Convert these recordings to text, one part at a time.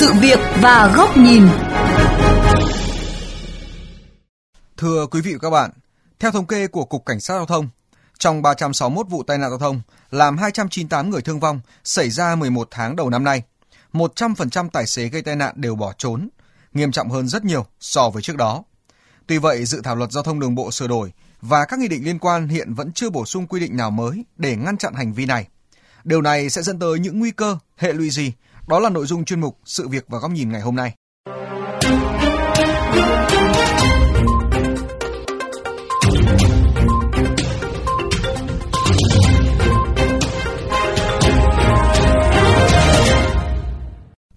sự việc và góc nhìn. Thưa quý vị và các bạn, theo thống kê của Cục Cảnh sát Giao thông, trong 361 vụ tai nạn giao thông làm 298 người thương vong xảy ra 11 tháng đầu năm nay. 100% tài xế gây tai nạn đều bỏ trốn, nghiêm trọng hơn rất nhiều so với trước đó. Tuy vậy, dự thảo luật giao thông đường bộ sửa đổi và các nghị định liên quan hiện vẫn chưa bổ sung quy định nào mới để ngăn chặn hành vi này. Điều này sẽ dẫn tới những nguy cơ, hệ lụy gì? Đó là nội dung chuyên mục Sự việc và góc nhìn ngày hôm nay.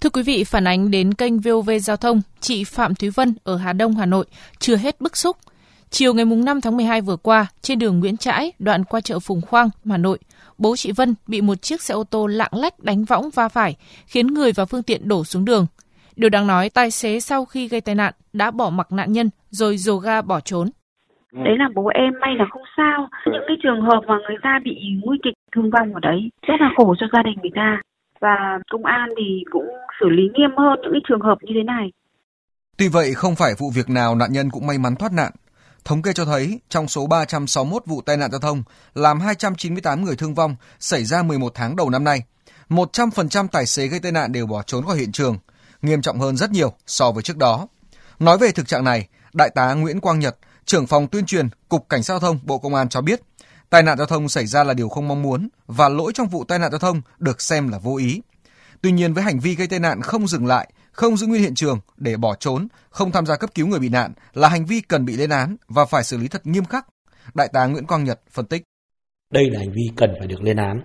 Thưa quý vị, phản ánh đến kênh VOV Giao thông, chị Phạm Thúy Vân ở Hà Đông, Hà Nội chưa hết bức xúc. Chiều ngày 5 tháng 12 vừa qua, trên đường Nguyễn Trãi, đoạn qua chợ Phùng Khoang, Hà Nội, bố chị Vân bị một chiếc xe ô tô lạng lách đánh võng va phải, khiến người và phương tiện đổ xuống đường. Điều đáng nói, tài xế sau khi gây tai nạn đã bỏ mặc nạn nhân rồi dồ ga bỏ trốn. Đấy là bố em may là không sao. Những cái trường hợp mà người ta bị nguy kịch thương vong ở đấy rất là khổ cho gia đình người ta và công an thì cũng xử lý nghiêm hơn những cái trường hợp như thế này. Tuy vậy, không phải vụ việc nào nạn nhân cũng may mắn thoát nạn. Thống kê cho thấy, trong số 361 vụ tai nạn giao thông, làm 298 người thương vong xảy ra 11 tháng đầu năm nay. 100% tài xế gây tai nạn đều bỏ trốn khỏi hiện trường, nghiêm trọng hơn rất nhiều so với trước đó. Nói về thực trạng này, Đại tá Nguyễn Quang Nhật, trưởng phòng tuyên truyền, Cục Cảnh sát giao thông Bộ Công an cho biết, Tai nạn giao thông xảy ra là điều không mong muốn và lỗi trong vụ tai nạn giao thông được xem là vô ý. Tuy nhiên với hành vi gây tai nạn không dừng lại, không giữ nguyên hiện trường để bỏ trốn, không tham gia cấp cứu người bị nạn là hành vi cần bị lên án và phải xử lý thật nghiêm khắc. Đại tá Nguyễn Quang Nhật phân tích. Đây là hành vi cần phải được lên án.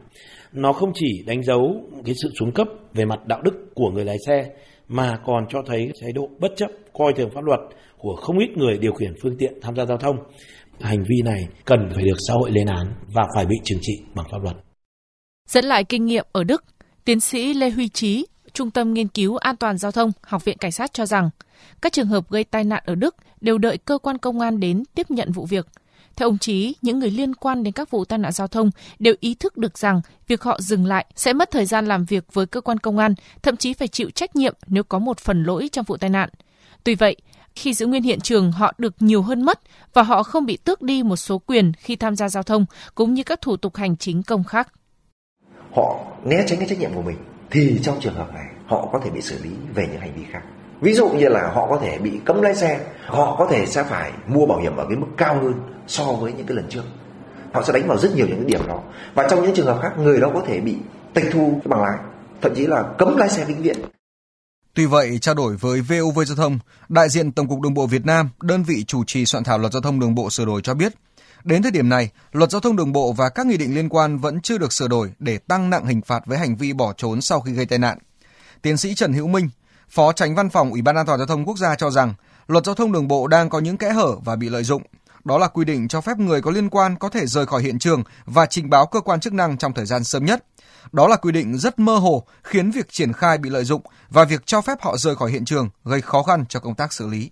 Nó không chỉ đánh dấu cái sự xuống cấp về mặt đạo đức của người lái xe mà còn cho thấy thái độ bất chấp coi thường pháp luật của không ít người điều khiển phương tiện tham gia giao thông hành vi này cần phải được xã hội lên án và phải bị trừng trị bằng pháp luật. Dẫn lại kinh nghiệm ở Đức, tiến sĩ Lê Huy Trí, Trung tâm Nghiên cứu An toàn Giao thông, Học viện Cảnh sát cho rằng, các trường hợp gây tai nạn ở Đức đều đợi cơ quan công an đến tiếp nhận vụ việc. Theo ông Trí, những người liên quan đến các vụ tai nạn giao thông đều ý thức được rằng việc họ dừng lại sẽ mất thời gian làm việc với cơ quan công an, thậm chí phải chịu trách nhiệm nếu có một phần lỗi trong vụ tai nạn. Tuy vậy, khi giữ nguyên hiện trường họ được nhiều hơn mất và họ không bị tước đi một số quyền khi tham gia giao thông cũng như các thủ tục hành chính công khác. Họ né tránh cái trách nhiệm của mình thì trong trường hợp này họ có thể bị xử lý về những hành vi khác. Ví dụ như là họ có thể bị cấm lái xe, họ có thể sẽ phải mua bảo hiểm ở cái mức cao hơn so với những cái lần trước. Họ sẽ đánh vào rất nhiều những cái điểm đó. Và trong những trường hợp khác người đó có thể bị tịch thu cái bằng lái, thậm chí là cấm lái xe vĩnh viễn. Tuy vậy, trao đổi với VOV Giao thông, đại diện Tổng cục Đường bộ Việt Nam, đơn vị chủ trì soạn thảo luật giao thông đường bộ sửa đổi cho biết, đến thời điểm này, luật giao thông đường bộ và các nghị định liên quan vẫn chưa được sửa đổi để tăng nặng hình phạt với hành vi bỏ trốn sau khi gây tai nạn. Tiến sĩ Trần Hữu Minh, Phó Tránh Văn phòng Ủy ban An toàn giao thông quốc gia cho rằng, luật giao thông đường bộ đang có những kẽ hở và bị lợi dụng. Đó là quy định cho phép người có liên quan có thể rời khỏi hiện trường và trình báo cơ quan chức năng trong thời gian sớm nhất. Đó là quy định rất mơ hồ, khiến việc triển khai bị lợi dụng và việc cho phép họ rời khỏi hiện trường gây khó khăn cho công tác xử lý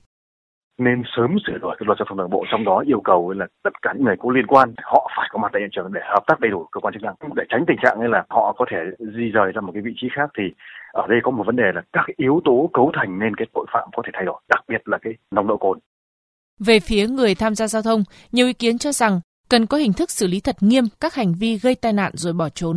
nên sớm sửa đổi cái luật giao thông đường bộ. Trong đó yêu cầu là tất cả những người có liên quan, họ phải có mặt tại hiện trường để hợp tác đầy đủ cơ quan chức năng. Để tránh tình trạng như là họ có thể di rời ra một cái vị trí khác. Thì ở đây có một vấn đề là các yếu tố cấu thành nên cái tội phạm có thể thay đổi, đặc biệt là cái nồng độ cồn. Về phía người tham gia giao thông, nhiều ý kiến cho rằng cần có hình thức xử lý thật nghiêm các hành vi gây tai nạn rồi bỏ trốn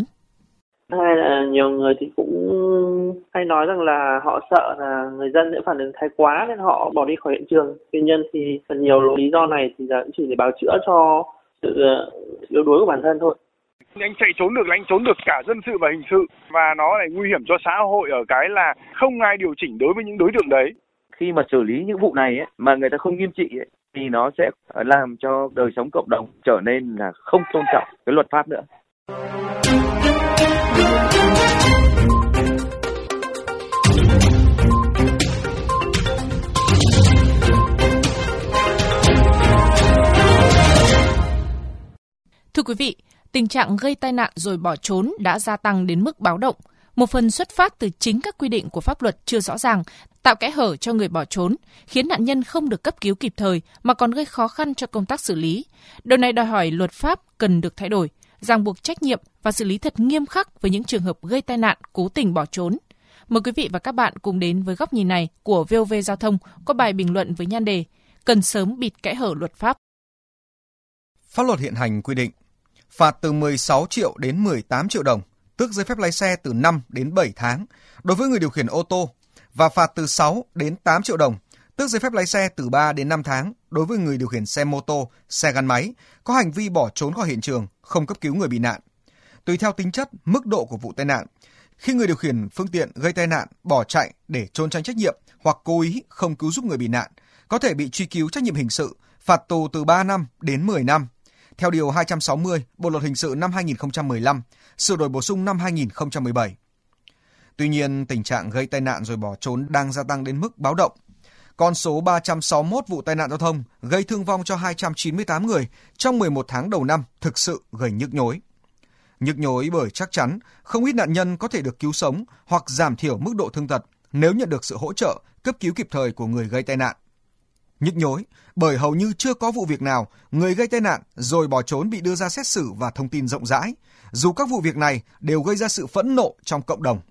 hay là nhiều người thì cũng hay nói rằng là họ sợ là người dân sẽ phản ứng thái quá nên họ bỏ đi khỏi hiện trường. Tuy nhiên thì phần nhiều lý do này thì là chỉ để bào chữa cho sự ờ, yếu đuối của bản thân thôi. Anh chạy trốn được là anh trốn được cả dân sự và hình sự. Và nó lại nguy hiểm cho xã hội ở cái là không ai điều chỉnh đối với những đối tượng đấy. Khi mà xử lý những vụ này ấy, mà người ta không nghiêm trị ấy, thì nó sẽ làm cho đời sống cộng đồng trở nên là không tôn trọng cái luật pháp nữa quý vị, tình trạng gây tai nạn rồi bỏ trốn đã gia tăng đến mức báo động. Một phần xuất phát từ chính các quy định của pháp luật chưa rõ ràng, tạo kẽ hở cho người bỏ trốn, khiến nạn nhân không được cấp cứu kịp thời mà còn gây khó khăn cho công tác xử lý. Điều này đòi hỏi luật pháp cần được thay đổi, ràng buộc trách nhiệm và xử lý thật nghiêm khắc với những trường hợp gây tai nạn cố tình bỏ trốn. Mời quý vị và các bạn cùng đến với góc nhìn này của VOV Giao thông có bài bình luận với nhan đề Cần sớm bịt kẽ hở luật pháp. Pháp luật hiện hành quy định phạt từ 16 triệu đến 18 triệu đồng, tước giấy phép lái xe từ 5 đến 7 tháng đối với người điều khiển ô tô và phạt từ 6 đến 8 triệu đồng, tước giấy phép lái xe từ 3 đến 5 tháng đối với người điều khiển xe mô tô, xe gắn máy có hành vi bỏ trốn khỏi hiện trường, không cấp cứu người bị nạn. Tùy theo tính chất, mức độ của vụ tai nạn, khi người điều khiển phương tiện gây tai nạn, bỏ chạy để trốn tránh trách nhiệm hoặc cố ý không cứu giúp người bị nạn, có thể bị truy cứu trách nhiệm hình sự, phạt tù từ 3 năm đến 10 năm. Theo Điều 260 Bộ Luật Hình sự năm 2015, sửa đổi bổ sung năm 2017. Tuy nhiên, tình trạng gây tai nạn rồi bỏ trốn đang gia tăng đến mức báo động. Con số 361 vụ tai nạn giao thông gây thương vong cho 298 người trong 11 tháng đầu năm thực sự gây nhức nhối. Nhức nhối bởi chắc chắn không ít nạn nhân có thể được cứu sống hoặc giảm thiểu mức độ thương tật nếu nhận được sự hỗ trợ, cấp cứu kịp thời của người gây tai nạn. Nhức nhối bởi hầu như chưa có vụ việc nào người gây tai nạn rồi bỏ trốn bị đưa ra xét xử và thông tin rộng rãi, dù các vụ việc này đều gây ra sự phẫn nộ trong cộng đồng.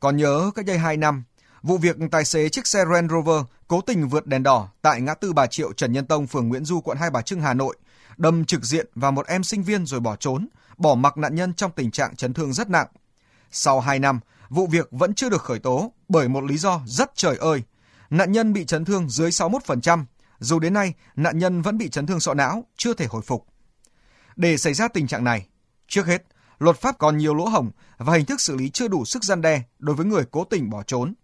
Còn nhớ cách đây 2 năm, vụ việc tài xế chiếc xe Range Rover cố tình vượt đèn đỏ tại ngã tư Bà Triệu Trần Nhân Tông, phường Nguyễn Du, quận Hai Bà Trưng, Hà Nội, đâm trực diện vào một em sinh viên rồi bỏ trốn, bỏ mặc nạn nhân trong tình trạng chấn thương rất nặng. Sau 2 năm, vụ việc vẫn chưa được khởi tố bởi một lý do rất trời ơi. Nạn nhân bị chấn thương dưới 61%, dù đến nay nạn nhân vẫn bị chấn thương sọ não, chưa thể hồi phục. Để xảy ra tình trạng này, trước hết, luật pháp còn nhiều lỗ hổng và hình thức xử lý chưa đủ sức gian đe đối với người cố tình bỏ trốn.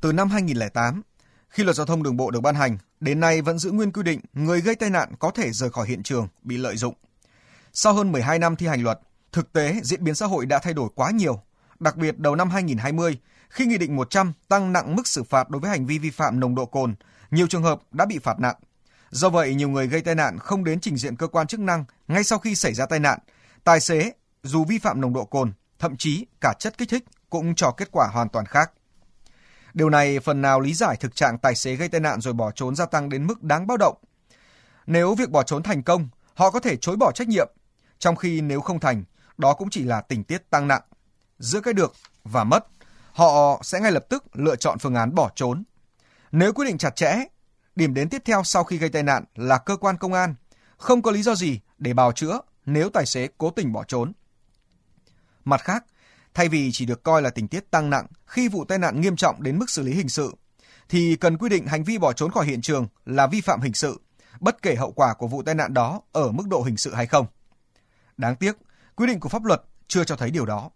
Từ năm 2008, khi luật giao thông đường bộ được ban hành, đến nay vẫn giữ nguyên quy định người gây tai nạn có thể rời khỏi hiện trường bị lợi dụng. Sau hơn 12 năm thi hành luật, thực tế diễn biến xã hội đã thay đổi quá nhiều. Đặc biệt đầu năm 2020, khi Nghị định 100 tăng nặng mức xử phạt đối với hành vi vi phạm nồng độ cồn, nhiều trường hợp đã bị phạt nặng. Do vậy, nhiều người gây tai nạn không đến trình diện cơ quan chức năng ngay sau khi xảy ra tai nạn. Tài xế, dù vi phạm nồng độ cồn, thậm chí cả chất kích thích cũng cho kết quả hoàn toàn khác. Điều này phần nào lý giải thực trạng tài xế gây tai nạn rồi bỏ trốn gia tăng đến mức đáng báo động. Nếu việc bỏ trốn thành công, họ có thể chối bỏ trách nhiệm, trong khi nếu không thành, đó cũng chỉ là tình tiết tăng nặng. Giữa cái được và mất, họ sẽ ngay lập tức lựa chọn phương án bỏ trốn. Nếu quyết định chặt chẽ, điểm đến tiếp theo sau khi gây tai nạn là cơ quan công an, không có lý do gì để bào chữa nếu tài xế cố tình bỏ trốn. Mặt khác, thay vì chỉ được coi là tình tiết tăng nặng khi vụ tai nạn nghiêm trọng đến mức xử lý hình sự, thì cần quy định hành vi bỏ trốn khỏi hiện trường là vi phạm hình sự, bất kể hậu quả của vụ tai nạn đó ở mức độ hình sự hay không. Đáng tiếc, quy định của pháp luật chưa cho thấy điều đó.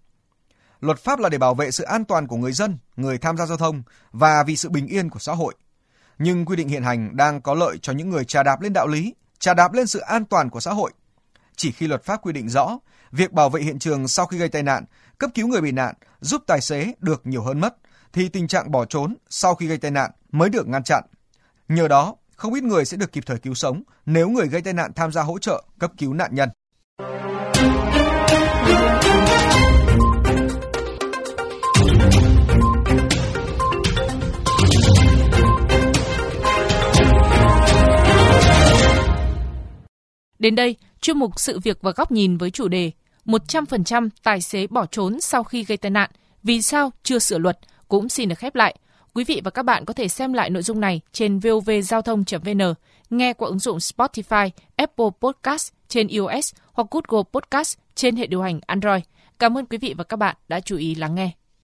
Luật pháp là để bảo vệ sự an toàn của người dân, người tham gia giao thông và vì sự bình yên của xã hội. Nhưng quy định hiện hành đang có lợi cho những người trà đạp lên đạo lý, trà đạp lên sự an toàn của xã hội. Chỉ khi luật pháp quy định rõ, việc bảo vệ hiện trường sau khi gây tai nạn, cấp cứu người bị nạn, giúp tài xế được nhiều hơn mất, thì tình trạng bỏ trốn sau khi gây tai nạn mới được ngăn chặn. Nhờ đó, không ít người sẽ được kịp thời cứu sống nếu người gây tai nạn tham gia hỗ trợ cấp cứu nạn nhân. Đến đây, chuyên mục sự việc và góc nhìn với chủ đề 100% tài xế bỏ trốn sau khi gây tai nạn, vì sao chưa sửa luật cũng xin được khép lại. Quý vị và các bạn có thể xem lại nội dung này trên vovgiao thông.vn, nghe qua ứng dụng Spotify, Apple Podcast trên iOS hoặc Google Podcast trên hệ điều hành Android. Cảm ơn quý vị và các bạn đã chú ý lắng nghe.